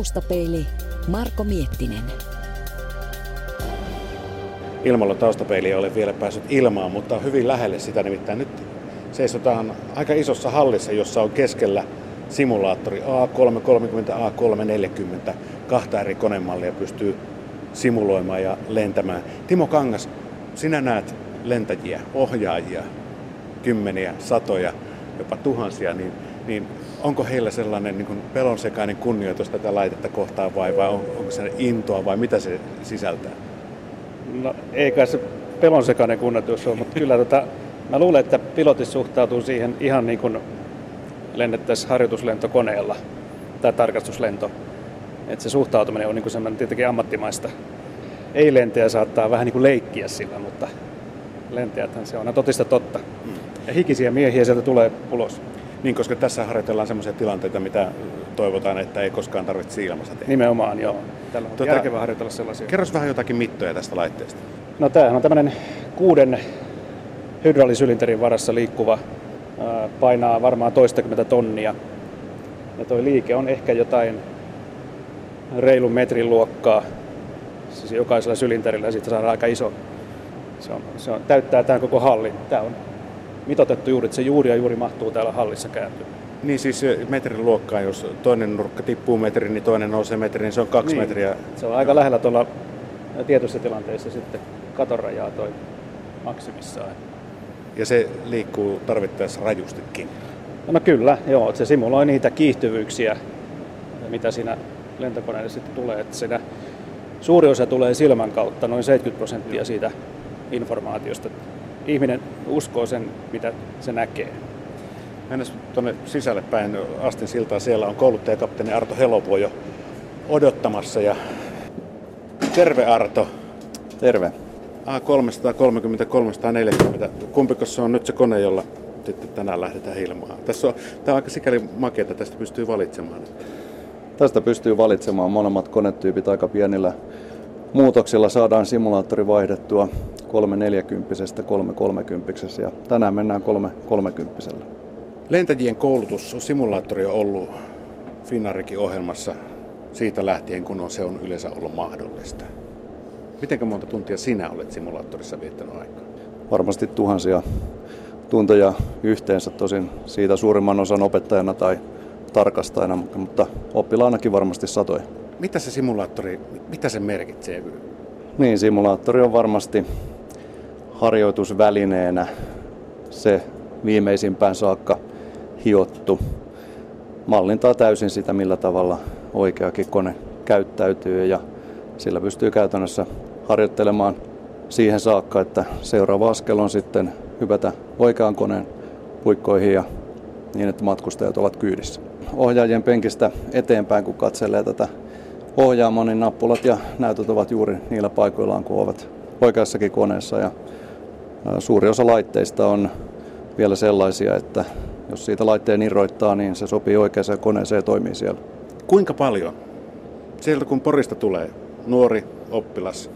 Taustapeili Marko Miettinen. Ilmalla taustapeili ei ole vielä päässyt ilmaan, mutta on hyvin lähelle sitä. Nimittäin nyt seisotaan aika isossa hallissa, jossa on keskellä simulaattori A330, A340. Kahta eri konemallia pystyy simuloimaan ja lentämään. Timo Kangas, sinä näet lentäjiä, ohjaajia, kymmeniä, satoja, jopa tuhansia, niin, niin onko heillä sellainen niin kuin pelonsekainen kunnioitus tätä laitetta kohtaan vai, vai on, onko se intoa vai mitä se sisältää? No ei kai se pelonsekainen kunnioitus on, mutta kyllä tota, mä luulen, että pilotit suhtautuu siihen ihan niin kuin lennettäisiin harjoituslentokoneella tai tarkastuslento. Että se suhtautuminen on niin kuin semmoinen tietenkin ammattimaista. Ei lentäjä saattaa vähän niin kuin leikkiä sillä, mutta lentäjäthän se on totista totta. Ja hikisiä miehiä sieltä tulee ulos. Niin, koska tässä harjoitellaan sellaisia tilanteita, mitä toivotaan, että ei koskaan tarvitse ilmassa tehdä. Nimenomaan, joo. Tällä on tuota, järkevää harjoitella sellaisia. Kerros vähän jotakin mittoja tästä laitteesta. No tämähän on tämmöinen kuuden hydraulisylinterin varassa liikkuva, painaa varmaan toistakymmentä tonnia. Ja tuo liike on ehkä jotain reilun metrin luokkaa, siis jokaisella sylinterillä siitä saadaan aika iso. Se, on, se on, täyttää tämän koko hallin. Tämä on mitotettu juuri, että se juuri ja juuri mahtuu täällä hallissa kääntyä. Niin siis metrin luokkaa, jos toinen nurkka tippuu metri, niin toinen nousee metri, niin se on kaksi niin. metriä. Se on aika lähellä tuolla tietyissä tilanteissa sitten katorajaa toi maksimissaan. Ja se liikkuu tarvittaessa rajustikin. No kyllä, joo. Se simuloi niitä kiihtyvyyksiä, mitä siinä lentokoneelle sitten tulee. Että siinä suuri osa tulee silmän kautta, noin 70 prosenttia siitä informaatiosta. Ihminen uskoo sen, mitä se näkee. Mennään tuonne sisälle päin Astin siltaa. Siellä on kouluttajakapteeni Arto Helovuo jo odottamassa. Ja... Terve Arto. Terve. A330, 340. Kumpiko se on nyt se kone, jolla sitten tänään lähdetään ilmaan? Tässä on, tämä on aika sikäli makeata, tästä pystyy valitsemaan. Tästä pystyy valitsemaan molemmat konetyypit aika pienillä muutoksilla saadaan simulaattori vaihdettua 340 330 ja tänään mennään 330 Lentäjien koulutus on simulaattori on ollut Finnarikin ohjelmassa siitä lähtien, kun on, se on yleensä ollut mahdollista. Miten monta tuntia sinä olet simulaattorissa viettänyt aikaa? Varmasti tuhansia tunteja yhteensä, tosin siitä suurimman osan opettajana tai tarkastajana, mutta oppilaanakin varmasti satoja. Mitä se simulaattori, mitä se merkitsee? Niin, simulaattori on varmasti harjoitusvälineenä se viimeisimpään saakka hiottu. Mallintaa täysin sitä, millä tavalla oikeakin kone käyttäytyy ja sillä pystyy käytännössä harjoittelemaan siihen saakka, että seuraava askel on sitten hypätä oikean koneen puikkoihin ja niin, että matkustajat ovat kyydissä. Ohjaajien penkistä eteenpäin, kun katselee tätä ohjaamoa, niin nappulat ja näytöt ovat juuri niillä paikoillaan, kun ovat oikeassakin koneessa. Ja suuri osa laitteista on vielä sellaisia, että jos siitä laitteen irroittaa, niin se sopii oikeaan koneeseen ja toimii siellä. Kuinka paljon? Sieltä kun Porista tulee nuori oppilas,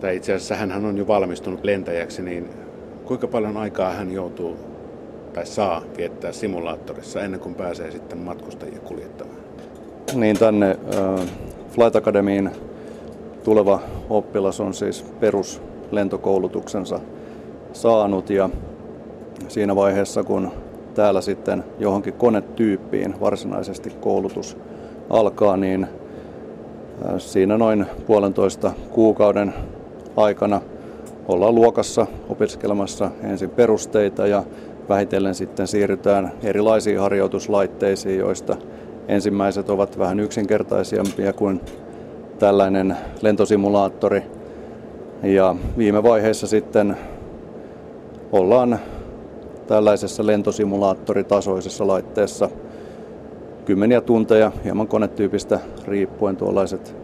tai itse asiassa hän on jo valmistunut lentäjäksi, niin kuinka paljon aikaa hän joutuu tai saa viettää simulaattorissa ennen kuin pääsee sitten matkustajia kuljettamaan? Niin tänne äh, Flight Academyin tuleva oppilas on siis peruslentokoulutuksensa saanut ja siinä vaiheessa kun täällä sitten johonkin konetyyppiin varsinaisesti koulutus alkaa, niin siinä noin puolentoista kuukauden aikana ollaan luokassa opiskelemassa ensin perusteita ja vähitellen sitten siirrytään erilaisiin harjoituslaitteisiin, joista ensimmäiset ovat vähän yksinkertaisempia kuin tällainen lentosimulaattori. Ja viime vaiheessa sitten ollaan tällaisessa lentosimulaattoritasoisessa laitteessa kymmeniä tunteja, hieman konetyypistä riippuen tuollaiset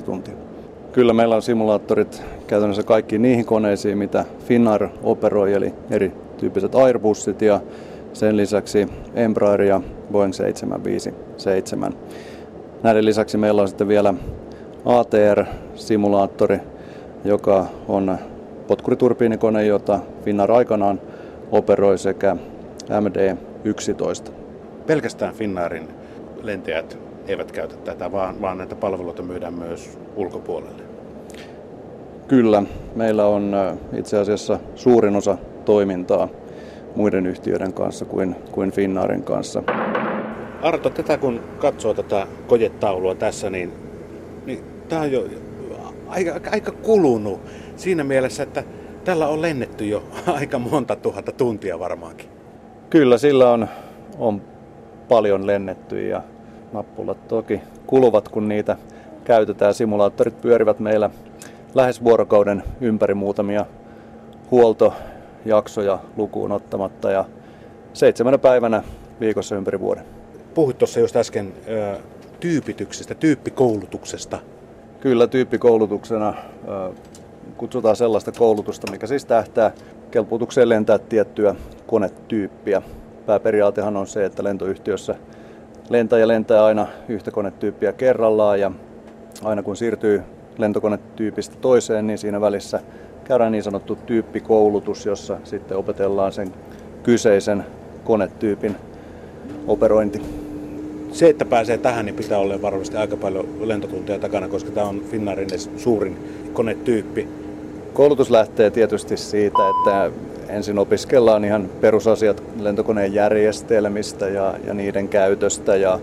30-45 tuntia. Kyllä meillä on simulaattorit käytännössä kaikki niihin koneisiin, mitä Finnair operoi, eli erityyppiset Airbussit ja sen lisäksi Embraer ja Boeing 757. Näiden lisäksi meillä on sitten vielä ATR-simulaattori, joka on potkuriturbiinikone, jota Finnair aikanaan operoi sekä MD-11. pelkästään Finnairin lentäjät eivät käytä tätä, vaan, vaan näitä palveluita myydään myös ulkopuolelle. Kyllä, meillä on itse asiassa suurin osa toimintaa muiden yhtiöiden kanssa kuin, kuin Finnairin kanssa. Arto, tätä kun katsoo tätä kojetaulua tässä, niin, niin tämä on jo aika, aika kulunut siinä mielessä, että tällä on lennetty jo aika monta tuhatta tuntia varmaankin. Kyllä, sillä on, on paljon lennetty ja nappulat toki kuluvat, kun niitä käytetään. Simulaattorit pyörivät meillä lähes vuorokauden ympäri muutamia huoltojaksoja lukuun ottamatta ja seitsemänä päivänä viikossa ympäri vuoden. Puhuit tuossa just äsken ö, tyypityksestä, tyyppikoulutuksesta. Kyllä, tyyppikoulutuksena kutsutaan sellaista koulutusta, mikä siis tähtää kelpuutukseen lentää tiettyä konetyyppiä. Pääperiaatehan on se, että lentoyhtiössä lentäjä lentää aina yhtä konetyyppiä kerrallaan ja aina kun siirtyy lentokonetyypistä toiseen, niin siinä välissä käydään niin sanottu tyyppikoulutus, jossa sitten opetellaan sen kyseisen konetyypin operointi. Se, että pääsee tähän, niin pitää olla varmasti aika paljon lentotunteja takana, koska tämä on Finnairin suurin konetyyppi. Koulutus lähtee tietysti siitä, että ensin opiskellaan ihan perusasiat lentokoneen järjestelmistä ja, ja niiden käytöstä ja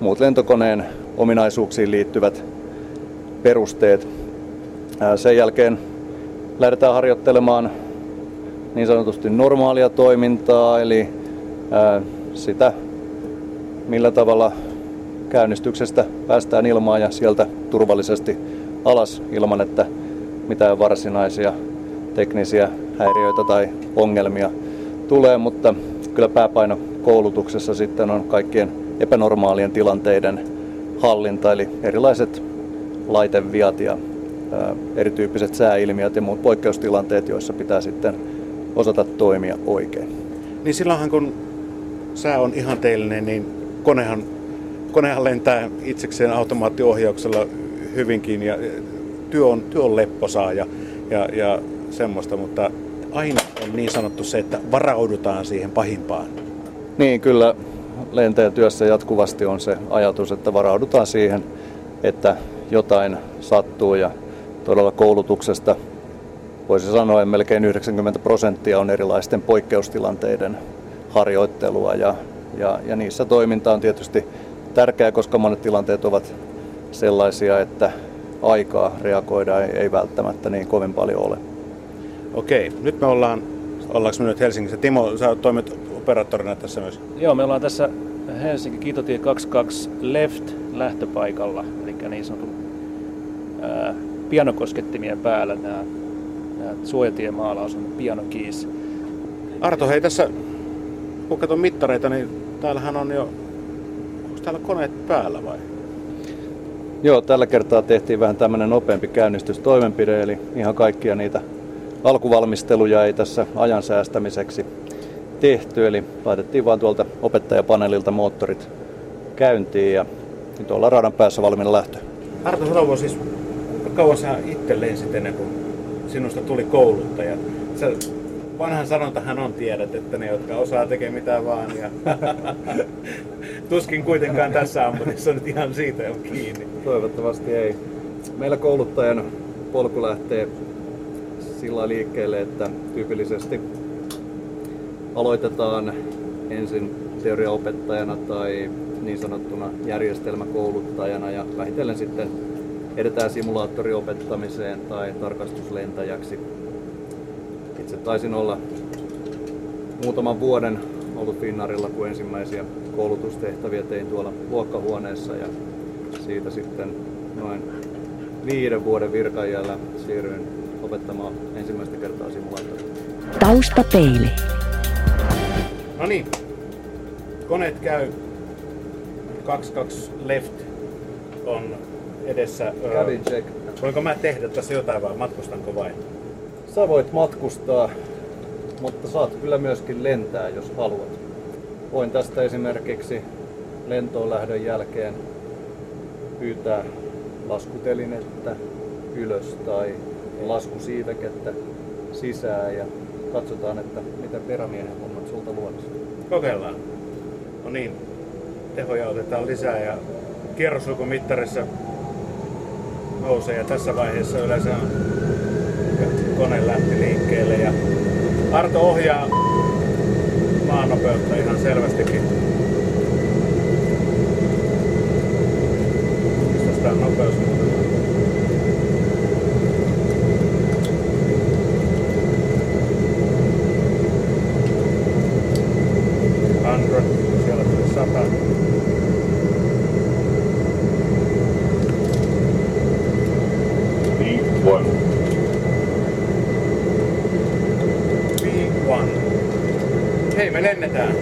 muut lentokoneen ominaisuuksiin liittyvät perusteet. Sen jälkeen lähdetään harjoittelemaan niin sanotusti normaalia toimintaa, eli sitä millä tavalla käynnistyksestä päästään ilmaan ja sieltä turvallisesti alas ilman, että mitään varsinaisia teknisiä häiriöitä tai ongelmia tulee, mutta kyllä pääpaino koulutuksessa sitten on kaikkien epänormaalien tilanteiden hallinta, eli erilaiset laiteviat ja erityyppiset sääilmiöt ja muut poikkeustilanteet, joissa pitää sitten osata toimia oikein. Niin silloinhan kun sää on ihanteellinen, niin konehan, konehan lentää itsekseen automaattiohjauksella hyvinkin ja työ on, työ on lepposaa ja, ja, ja semmoista, mutta aina on niin sanottu se, että varaudutaan siihen pahimpaan. Niin, kyllä lentäjän työssä jatkuvasti on se ajatus, että varaudutaan siihen, että jotain sattuu ja todella koulutuksesta voisi sanoa, että melkein 90 prosenttia on erilaisten poikkeustilanteiden harjoittelua ja, ja, ja niissä toiminta on tietysti tärkeää, koska monet tilanteet ovat sellaisia, että aikaa reagoida ei, ei välttämättä niin kovin paljon ole. Okei, nyt me ollaan, ollaanko me nyt Helsingissä? Timo, sä toimit operaattorina tässä myös. Joo, me ollaan tässä Helsinki Kiitotie 22 Left lähtöpaikalla, eli niin sanotun ää, pianokoskettimien päällä nämä, nämä suojatiemaalaus on pianokiis. Arto, hei tässä, kun katson mittareita, niin täällähän on jo, onko täällä koneet päällä vai? Joo, tällä kertaa tehtiin vähän tämmöinen nopeampi käynnistystoimenpide, eli ihan kaikkia niitä alkuvalmisteluja ei tässä ajan säästämiseksi tehty, eli laitettiin vaan tuolta opettajapaneelilta moottorit käyntiin ja nyt ollaan radan päässä valmiina lähtö. Arto Salovo, siis kauan sä itse lensit ennen kuin sinusta tuli kouluttaja? Sä, vanhan sanontahan on tiedät, että ne, jotka osaa tekee mitä vaan. Ja tuskin kuitenkaan tässä ammatissa nyt ihan siitä on kiinni. Toivottavasti ei. Meillä kouluttajan polku lähtee sillä liikkeelle, että tyypillisesti aloitetaan ensin teoriaopettajana tai niin sanottuna järjestelmäkouluttajana ja vähitellen sitten edetään simulaattoriopettamiseen tai tarkastuslentäjäksi. Itse taisin olla muutaman vuoden ollut Finnarilla, kun ensimmäisiä koulutustehtäviä tein tuolla luokkahuoneessa ja siitä sitten noin viiden vuoden virkajällä siirryin opettamaan ensimmäistä kertaa simulaattoria. Taustapeili. No niin, koneet käy 22 left on edessä. Cabin check. Voinko mä tehdä tässä jotain vai matkustanko vain? Sä voit matkustaa, mutta saat kyllä myöskin lentää, jos haluat. Voin tästä esimerkiksi lentoon lähdön jälkeen pyytää laskutelinettä ylös tai laskusiivekettä sisään ja katsotaan, että mitä perämiehen hommat sulta luonnosta. Kokeillaan. No niin, tehoja otetaan lisää ja kierrosulkumittarissa nousee ja tässä vaiheessa yleensä kone lähti liikkeelle ja Arto ohjaa maanopeutta ihan selvästikin. Mistä nopeus siellä tuli sata. V1. V1. Hei, me lennetään.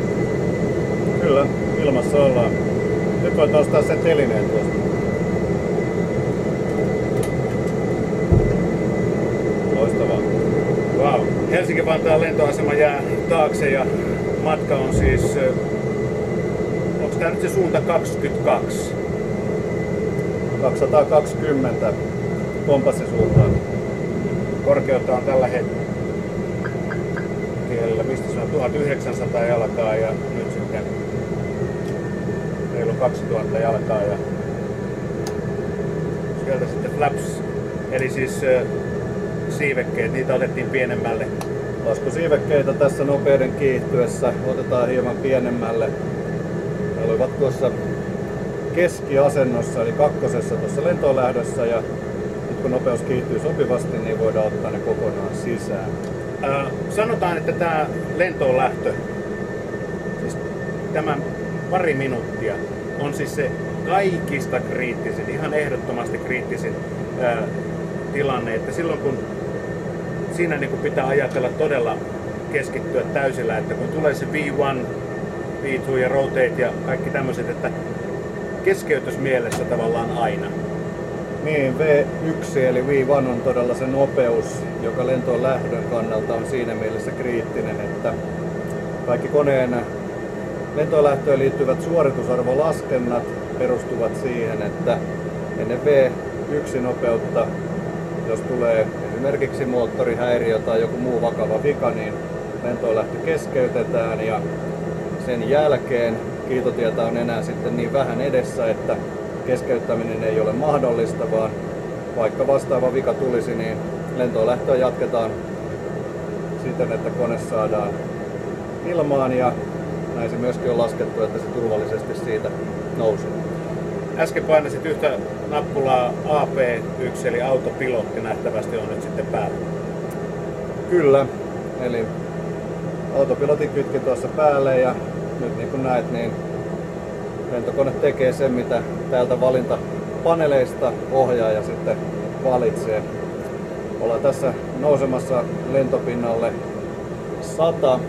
Kyllä, ilmassa ollaan. Nyt voit ostaa sen telineen tuosta. Loistavaa. Wow. Helsinki-Vantaan lentoasema jää taakse ja matka on siis, onko tämä nyt se suunta 22? 220 kompassisuuntaan. Korkeutta on tällä hetkellä, mistä se on 1900 jalkaa ja nyt sitten reilu 2000 jalkaa ja sieltä sitten flaps, eli siis siivekkeet, niitä otettiin pienemmälle. Laskusiivekkeitä tässä nopeuden kiihtyessä otetaan hieman pienemmälle. Olivat tuossa keskiasennossa eli kakkosessa tuossa lentoon lähdössä ja nyt kun nopeus kiihtyy sopivasti, niin voidaan ottaa ne kokonaan sisään. Äh, sanotaan, että tämä lentoon lähtö, siis tämä pari minuuttia, on siis se kaikista kriittisin, ihan ehdottomasti kriittisin äh, tilanne, että silloin kun siinä niin kuin pitää ajatella todella keskittyä täysillä, että kun tulee se V1, V2 ja rotate ja kaikki tämmöiset, että keskeytys mielessä tavallaan aina. Niin, V1 eli V1 on todella se nopeus, joka lentoon lähdön kannalta on siinä mielessä kriittinen, että kaikki koneen lentoon lähtöön liittyvät suoritusarvolaskennat perustuvat siihen, että ennen V1 nopeutta, jos tulee esimerkiksi moottorihäiriö tai joku muu vakava vika, niin lentoon lähtö keskeytetään ja sen jälkeen kiitotietä on enää sitten niin vähän edessä, että keskeyttäminen ei ole mahdollista, vaan vaikka vastaava vika tulisi, niin lentoon lähtöä jatketaan siten, että kone saadaan ilmaan ja näin se myöskin on laskettu, että se turvallisesti siitä nousee. Äsken painasit yhtä nappulaa AP1 eli autopilotti nähtävästi on nyt sitten päällä. Kyllä, eli autopilotin kytki tuossa päälle ja nyt niin kuin näet, niin lentokone tekee sen, mitä täältä valintapaneeleista ohjaaja sitten valitsee. Ollaan tässä nousemassa lentopinnalle 100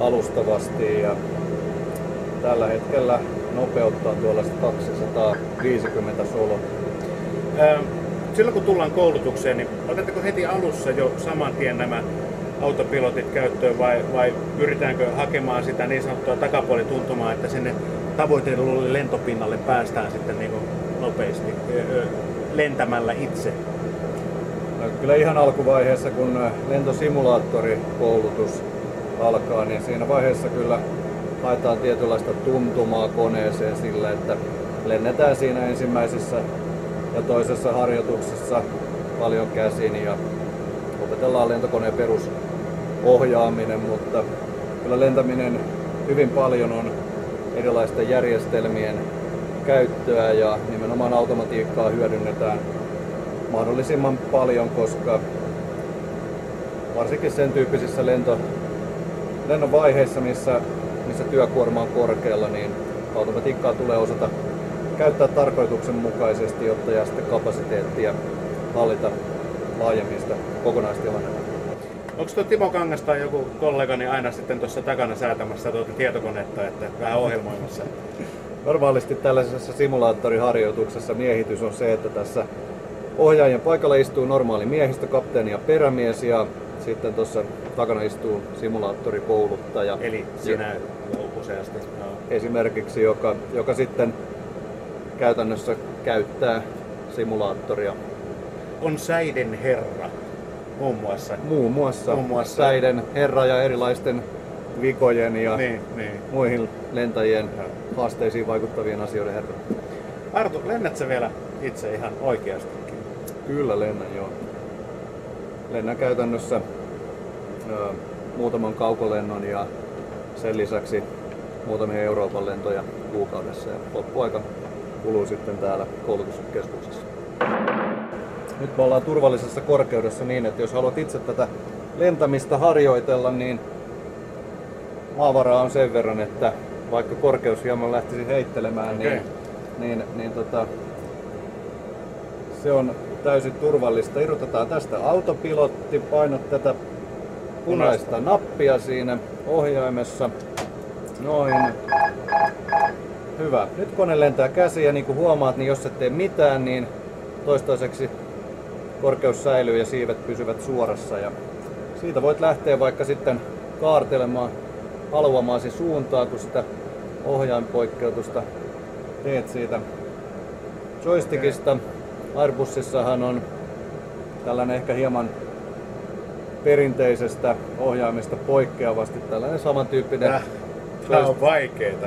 alustavasti ja tällä hetkellä nopeutta on tuolla 250 solo. Silloin kun tullaan koulutukseen, niin otetteko heti alussa jo saman tien nämä autopilotit käyttöön vai, vai pyritäänkö hakemaan sitä niin sanottua takapuolituntumaa, että sinne tavoitellulle lentopinnalle päästään sitten niin kuin nopeasti lentämällä itse? No, kyllä ihan alkuvaiheessa, kun lentosimulaattorikoulutus alkaa, niin siinä vaiheessa kyllä haetaan tietynlaista tuntumaa koneeseen sillä, että lennetään siinä ensimmäisessä ja toisessa harjoituksessa paljon käsin ja opetellaan lentokoneen perusohjaaminen, mutta kyllä lentäminen hyvin paljon on erilaisten järjestelmien käyttöä ja nimenomaan automatiikkaa hyödynnetään mahdollisimman paljon, koska varsinkin sen tyyppisissä lento, lennon vaiheissa, missä, missä työkuorma on korkealla, niin automatiikkaa tulee osata käyttää tarkoituksenmukaisesti, jotta jää sitten kapasiteettia hallita laajemmin sitä kokonaistilannetta. Onko tuo Timo Kangas tai joku kollegani aina sitten tuossa takana säätämässä tuota tietokonetta, että vähän ohjelmoimassa? Normaalisti tällaisessa simulaattoriharjoituksessa miehitys on se, että tässä ohjaajan paikalla istuu normaali miehistö, kapteeni ja perämies ja sitten tuossa takana istuu simulaattorikouluttaja. Eli sinä useasti. No. Esimerkiksi, joka, joka sitten käytännössä käyttää simulaattoria. On säiden herra muun muassa. Muun muassa, muun muassa. säiden herra ja erilaisten vikojen ja Niin, niin. muihin lentäjien haasteisiin vaikuttavien asioiden herra. Artu, lennät sä vielä itse ihan oikeastikin? Kyllä lennän joo. Lennän käytännössä ö, muutaman kaukolennon ja sen lisäksi muutamia Euroopan lentoja kuukaudessa ja loppuaika kuluu sitten täällä koulutuskeskuksessa. Nyt me ollaan turvallisessa korkeudessa niin, että jos haluat itse tätä lentämistä harjoitella, niin maavaraa on sen verran, että vaikka korkeus hieman lähtisi heittelemään, Okei. niin, niin, niin tota, se on täysin turvallista. Irrotetaan tästä autopilotti, painat tätä punaista nappia siinä ohjaimessa. Noin. Hyvä. Nyt kone lentää käsiä ja niin kuin huomaat, niin jos et tee mitään, niin toistaiseksi korkeus säilyy ja siivet pysyvät suorassa. Ja siitä voit lähteä vaikka sitten kaartelemaan haluamaasi suuntaa, kun sitä ohjainpoikkeutusta teet siitä joystickista. Airbusissahan on tällainen ehkä hieman perinteisestä ohjaimesta poikkeavasti tällainen samantyyppinen Tää, tää on vaikeeta.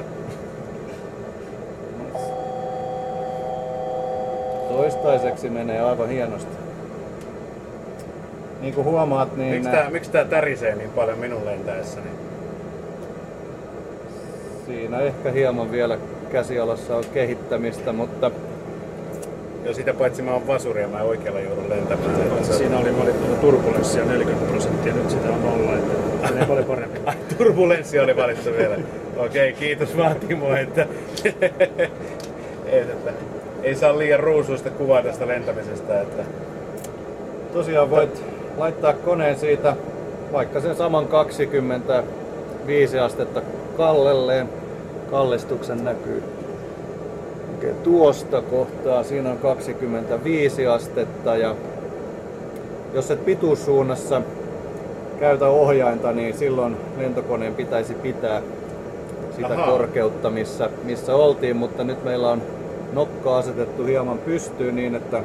Toistaiseksi menee aivan hienosti. Niin kuin huomaat, niin Miksi tää, miksi tää tärisee niin paljon minun lentäessäni? siinä ehkä hieman vielä käsialassa on kehittämistä, mutta Ja sitä paitsi mä oon vasuri ja mä oikealla joudun lentämään. että se Siinä oli valittu turbulenssia 40 prosenttia, nyt sitä on nolla, että menee paljon paremmin. Ai, turbulenssi oli valittu vielä. Okei, kiitos vaan Timo, että ei, että ei saa liian ruusuista kuvaa tästä lentämisestä. Että... tosiaan voit laittaa koneen siitä vaikka sen saman 25 astetta kallelleen. Kallistuksen näkyy oikein tuosta kohtaa. Siinä on 25 astetta ja jos et pituussuunnassa käytä ohjainta, niin silloin lentokoneen pitäisi pitää sitä Ahaa. korkeutta, missä, missä oltiin, mutta nyt meillä on nokka asetettu hieman pystyyn niin, että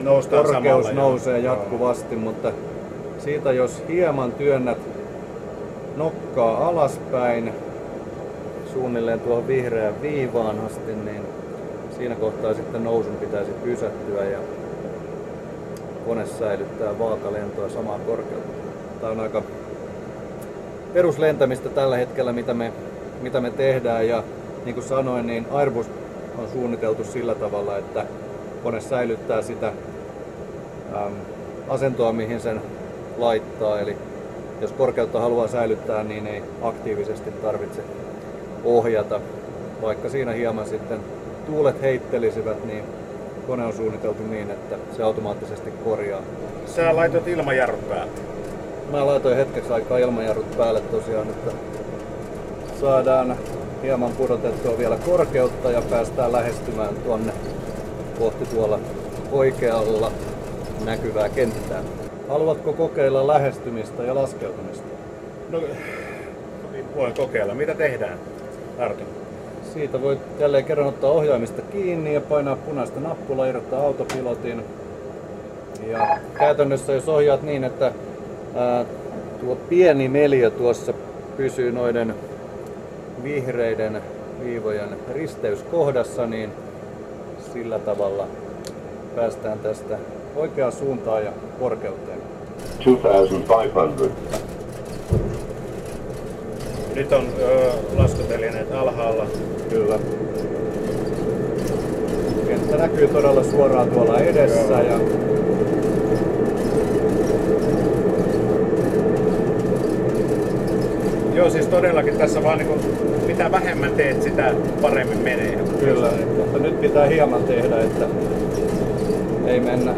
Noustaan korkeus samalla, nousee jatkuvasti, mutta siitä jos hieman työnnät nokkaa alaspäin suunnilleen tuohon vihreään viivaan asti, niin siinä kohtaa sitten nousun pitäisi pysähtyä ja kone säilyttää vaakalentoa samaa korkeutta. Tämä on aika peruslentämistä tällä hetkellä, mitä me, mitä me tehdään ja niin kuin sanoin, niin Airbus on suunniteltu sillä tavalla, että kone säilyttää sitä äm, asentoa, mihin sen laittaa. Eli jos korkeutta haluaa säilyttää, niin ei aktiivisesti tarvitse ohjata. Vaikka siinä hieman sitten tuulet heittelisivät, niin kone on suunniteltu niin, että se automaattisesti korjaa. Sä laitoit ilmajarrut päälle. Mä laitoin hetkeksi aikaa ilmajarrut päälle tosiaan, että saadaan hieman pudotettua vielä korkeutta ja päästään lähestymään tuonne kohti tuolla oikealla näkyvää kenttää. Haluatko kokeilla lähestymistä ja laskeutumista? No, voin kokeilla. Mitä tehdään, Arto? Siitä voit jälleen kerran ottaa ohjaimista kiinni ja painaa punaista nappulaa, irrottaa autopilotin. Ja käytännössä jos ohjaat niin, että ää, tuo pieni neliö tuossa pysyy noiden vihreiden viivojen risteyskohdassa, niin sillä tavalla päästään tästä oikeaan suuntaan ja korkeuteen. 2,500. Nyt on ö, laskutelineet alhaalla. Kyllä. Kenttä näkyy todella suoraan tuolla edessä Joo. ja Joo, siis todellakin tässä vaan niin mitä vähemmän teet, sitä paremmin menee. Kyllä, mutta nyt pitää hieman tehdä, että ei mennä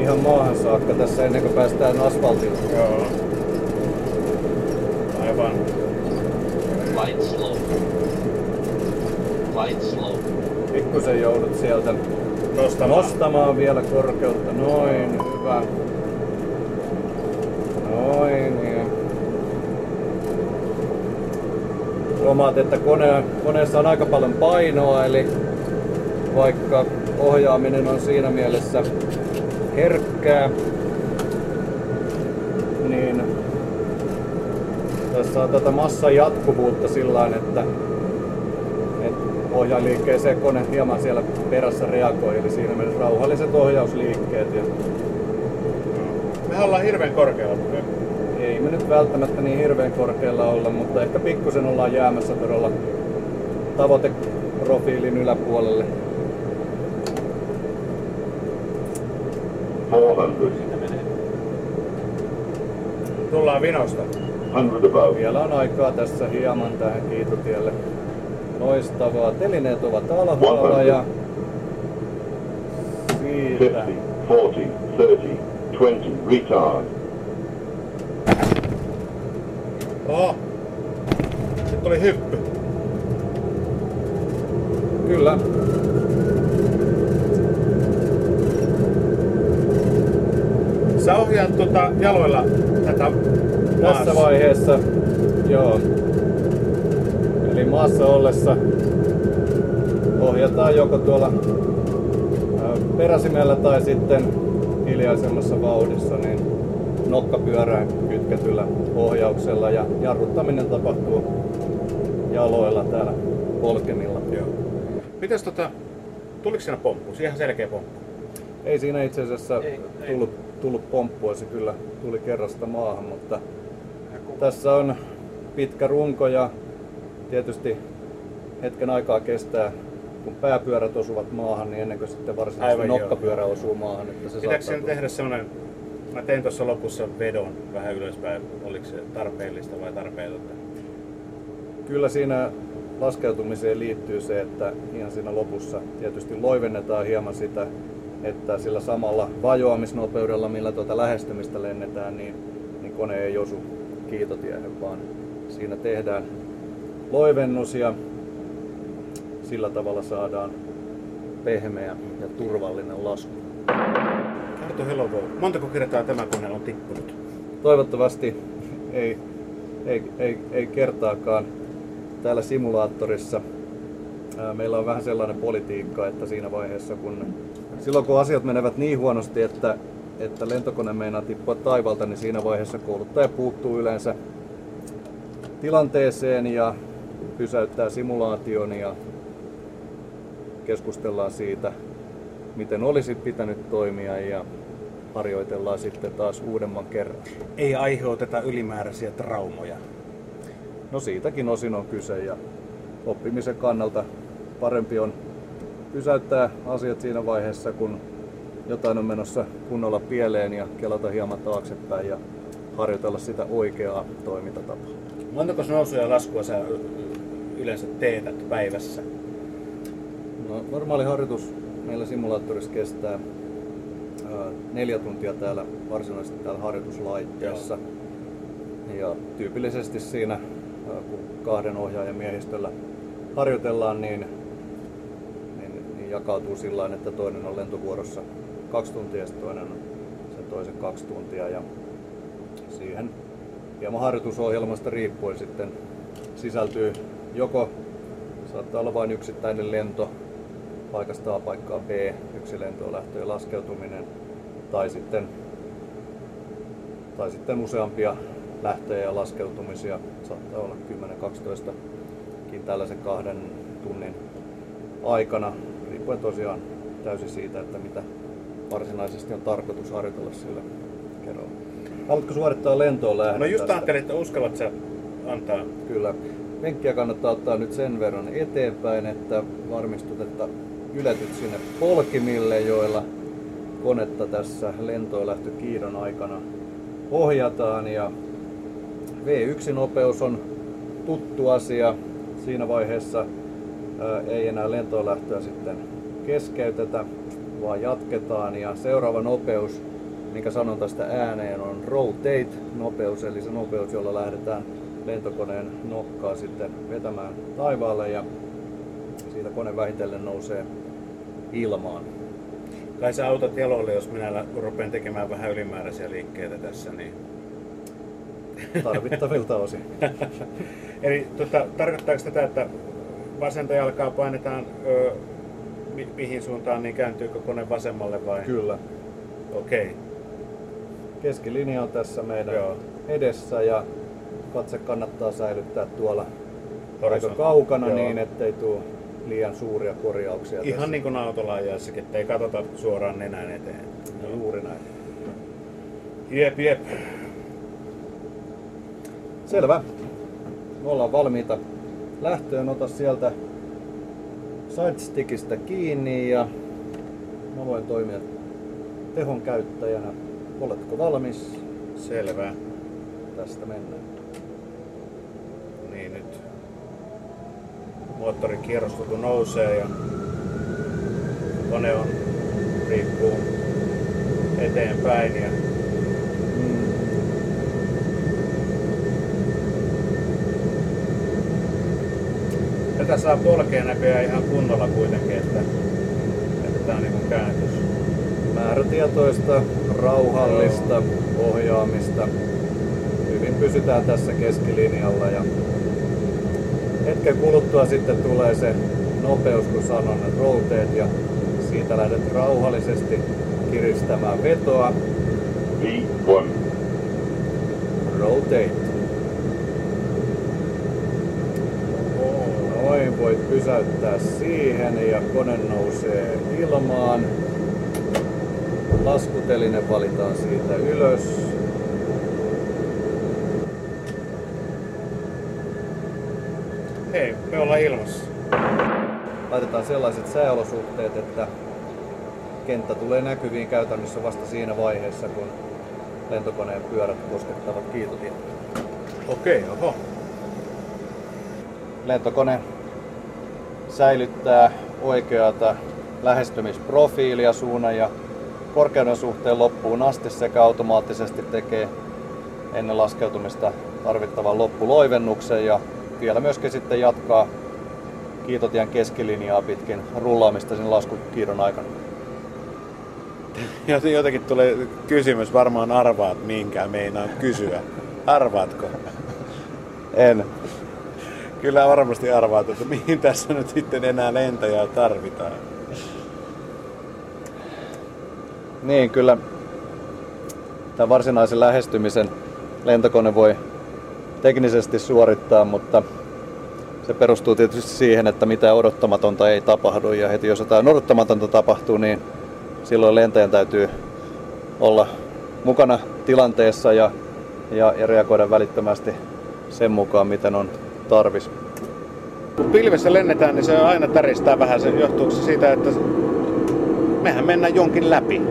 ihan maahan saakka tässä ennen kuin päästään asfaltille. Joo. Aivan. Light slope. Light slope. Pikkusen joudut sieltä Nostamaan. nostamaan vielä korkeutta. Noin, hyvä. Noin, ja Huomaat, että kone, koneessa on aika paljon painoa, eli vaikka ohjaaminen on siinä mielessä herkkää, niin Tässä on tätä massan jatkuvuutta sillä että, että ohjailiikkeeseen kone hieman siellä perässä reagoi, eli siinä mielessä rauhalliset ohjausliikkeet. Ja Me ollaan hirveän korkealla. ei me nyt välttämättä niin hirveän korkealla olla, mutta ehkä pikkusen ollaan jäämässä todella tavoiteprofiilin yläpuolelle. 400. Tullaan vinosta. 100 above. Vielä on aikaa tässä hieman tähän kiitotielle. Loistavaa. Telineet ovat alhaalla ja siitä 50, 40, 30, 20, retard. Oho. Nyt tuli hyppy. kyllä. Ohjaat tuota jaloilla tätä Tässä maassa. vaiheessa, joo. Eli maassa ollessa ohjataan joko tuolla peräsimellä tai sitten hiljaisemmassa vauhdissa niin nokkapyörään kytketyllä ohjauksella ja jarruttaminen tapahtuu jaloilla täällä polkemilla. Joo. Mites tota, tuliko siinä pomppu? Ihan selkeä pomppu. Ei siinä itse asiassa tullut, tullut pomppua, se kyllä tuli kerrasta maahan, mutta tässä on pitkä runko ja tietysti hetken aikaa kestää, kun pääpyörät osuvat maahan, niin ennen kuin sitten varsinaisesti Aivan nokkapyörä joo. osuu maahan. Että se Pitääkö siinä tehdä semmonen, mä tein tuossa lopussa vedon vähän ylöspäin, oliko se tarpeellista vai tarpeetonta? Kyllä siinä laskeutumiseen liittyy se, että ihan siinä lopussa tietysti loivennetaan hieman sitä, että sillä samalla vajoamisnopeudella, millä tuota lähestymistä lennetään, niin, niin kone ei osu kiitotiehen, vaan siinä tehdään loivennus ja sillä tavalla saadaan pehmeä ja turvallinen lasku. Arto Helovo, montako kertaa tämä kone on tippunut? Toivottavasti ei, ei, ei, ei kertaakaan täällä simulaattorissa. Meillä on vähän sellainen politiikka, että siinä vaiheessa kun silloin kun asiat menevät niin huonosti, että, että lentokone meinaa tippua taivalta, niin siinä vaiheessa kouluttaja puuttuu yleensä tilanteeseen ja pysäyttää simulaation ja keskustellaan siitä, miten olisi pitänyt toimia ja harjoitellaan sitten taas uudemman kerran. Ei aiheuteta ylimääräisiä traumoja. No siitäkin osin on kyse ja oppimisen kannalta parempi on pysäyttää asiat siinä vaiheessa, kun jotain on menossa kunnolla pieleen ja kelata hieman taaksepäin ja harjoitella sitä oikeaa toimintatapaa. Montako nousua ja laskua sä yleensä teetät päivässä? No, normaali harjoitus meillä simulaattorissa kestää ää, neljä tuntia täällä varsinaisesti täällä harjoituslaitteessa. Ja tyypillisesti siinä, ää, kun kahden ohjaajan miehistöllä harjoitellaan, niin jakautuu sillä että toinen on lentovuorossa kaksi tuntia ja toinen on sen toisen kaksi tuntia. Ja siihen hieman harjoitusohjelmasta riippuen sitten sisältyy joko saattaa olla vain yksittäinen lento paikasta A paikkaan B, yksi lentoon lähtö ja laskeutuminen, tai sitten, tai sitten useampia lähtöjä ja laskeutumisia, saattaa olla 10-12 tällaisen kahden tunnin aikana, riippuen tosiaan täysin siitä, että mitä varsinaisesti on tarkoitus harjoitella sillä kerralla. Haluatko suorittaa lentoon lähdön? No just tästä? ajattelin, että uskallat sä antaa. Kyllä. Penkkiä kannattaa ottaa nyt sen verran eteenpäin, että varmistut, että yletyt sinne polkimille, joilla konetta tässä lentoon aikana ohjataan. Ja V1-nopeus on tuttu asia. Siinä vaiheessa ei enää lentoon lähtöä sitten keskeytetä, vaan jatketaan. Ja seuraava nopeus, minkä sanon tästä ääneen, on rotate-nopeus, eli se nopeus, jolla lähdetään lentokoneen nokkaa sitten vetämään taivaalle ja siitä kone vähitellen nousee ilmaan. Kai sä autat jaloille, jos minä rupean tekemään vähän ylimääräisiä liikkeitä tässä. Niin. Tarvittavilta osin. Eli tota, tarkoittaako tätä, että vasenta jalkaa painetaan ö, mi- mihin suuntaan, niin kääntyykö kone vasemmalle vai? Kyllä. Okei. Okay. Keskilinja on tässä meidän Joo. edessä ja katse kannattaa säilyttää tuolla aika Horisontti. kaukana Joo. niin, ettei tule liian suuria korjauksia. Ihan tässä. niin kuin autolaajassakin, ettei katsota suoraan nenän eteen. Juuri näin. Jep, jep. Selvä. Me ollaan valmiita lähtöön. Ota sieltä sidestickistä kiinni ja mä voin toimia tehon käyttäjänä. Oletko valmis? Selvä. Tästä mennään. Niin nyt moottorin kierrosluku nousee ja kone on riippuu eteenpäin ja tätä saa polkea näköjään ihan kunnolla kuitenkin, että, että tää on niin kääntys. Määrätietoista, rauhallista ohjaamista. Hyvin pysytään tässä keskilinjalla ja hetken kuluttua sitten tulee se nopeus, kun sanon rotate ja siitä lähdet rauhallisesti kiristämään vetoa. V1. Rotate. Noin, voit pysäyttää siihen ja kone nousee ilmaan. Laskuteline valitaan siitä ylös. Hei, me ollaan ilmassa. Laitetaan sellaiset sääolosuhteet, että kenttä tulee näkyviin käytännössä vasta siinä vaiheessa, kun lentokoneen pyörät koskettavat kiitotietä. Okei, oho. Lentokone säilyttää oikeata lähestymisprofiilia suunnan ja korkeuden suhteen loppuun asti sekä automaattisesti tekee ennen laskeutumista tarvittavan loppuloivennuksen ja vielä myöskin sitten jatkaa kiitotien keskilinjaa pitkin rullaamista sen laskukiidon aikana. Jot- Jotenkin tulee kysymys, varmaan arvaat minkä meinaan kysyä. Arvaatko? En. Kyllä varmasti arvaat, että mihin tässä nyt sitten enää lentäjää tarvitaan. Niin, kyllä tämän varsinaisen lähestymisen lentokone voi teknisesti suorittaa, mutta se perustuu tietysti siihen, että mitään odottamatonta ei tapahdu. Ja heti jos jotain odottamatonta tapahtuu, niin silloin lentäjän täytyy olla mukana tilanteessa ja, ja, ja reagoida välittömästi sen mukaan, miten on tarvis. Kun pilvessä lennetään, niin se aina täristää vähän. Se johtuu se siitä, että mehän mennään jonkin läpi.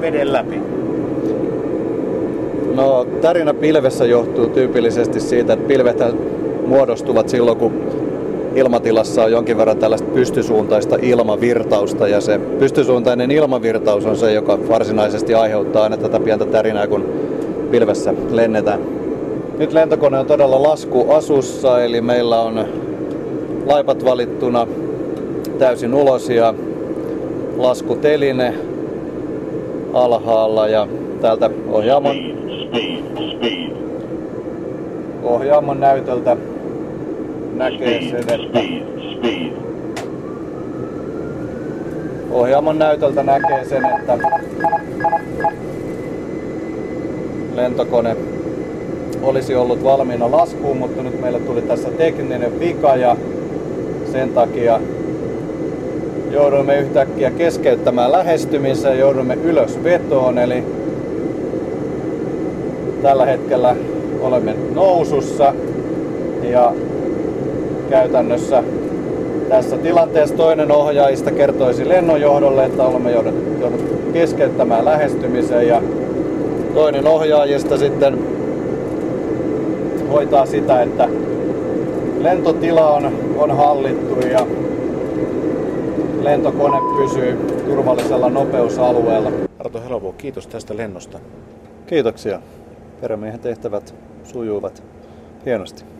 Veden läpi. No, tarina pilvessä johtuu tyypillisesti siitä, että pilvet muodostuvat silloin, kun ilmatilassa on jonkin verran tällaista pystysuuntaista ilmavirtausta ja se pystysuuntainen ilmavirtaus on se, joka varsinaisesti aiheuttaa aina tätä pientä tärinää, kun pilvessä lennetään. Nyt lentokone on todella laskuasussa, eli meillä on laipat valittuna täysin ulos ja laskuteline alhaalla ja täältä ohjaamon, ohjaamon näytöltä näkee sen, että ohjaamon näytöltä näkee sen, että lentokone olisi ollut valmiina laskuun, mutta nyt meille tuli tässä tekninen vika ja sen takia jouduimme yhtäkkiä keskeyttämään lähestymisen ja jouduimme ylös vetoon, eli tällä hetkellä olemme nousussa ja käytännössä tässä tilanteessa toinen ohjaajista kertoisi lennonjohdolle, että olemme joudut keskeyttämään lähestymisen ja toinen ohjaajista sitten hoitaa sitä, että lentotila on, on hallittu ja lentokone pysyy turvallisella nopeusalueella. Arto Helovoo, kiitos tästä lennosta. Kiitoksia. Perämiehen tehtävät sujuvat hienosti.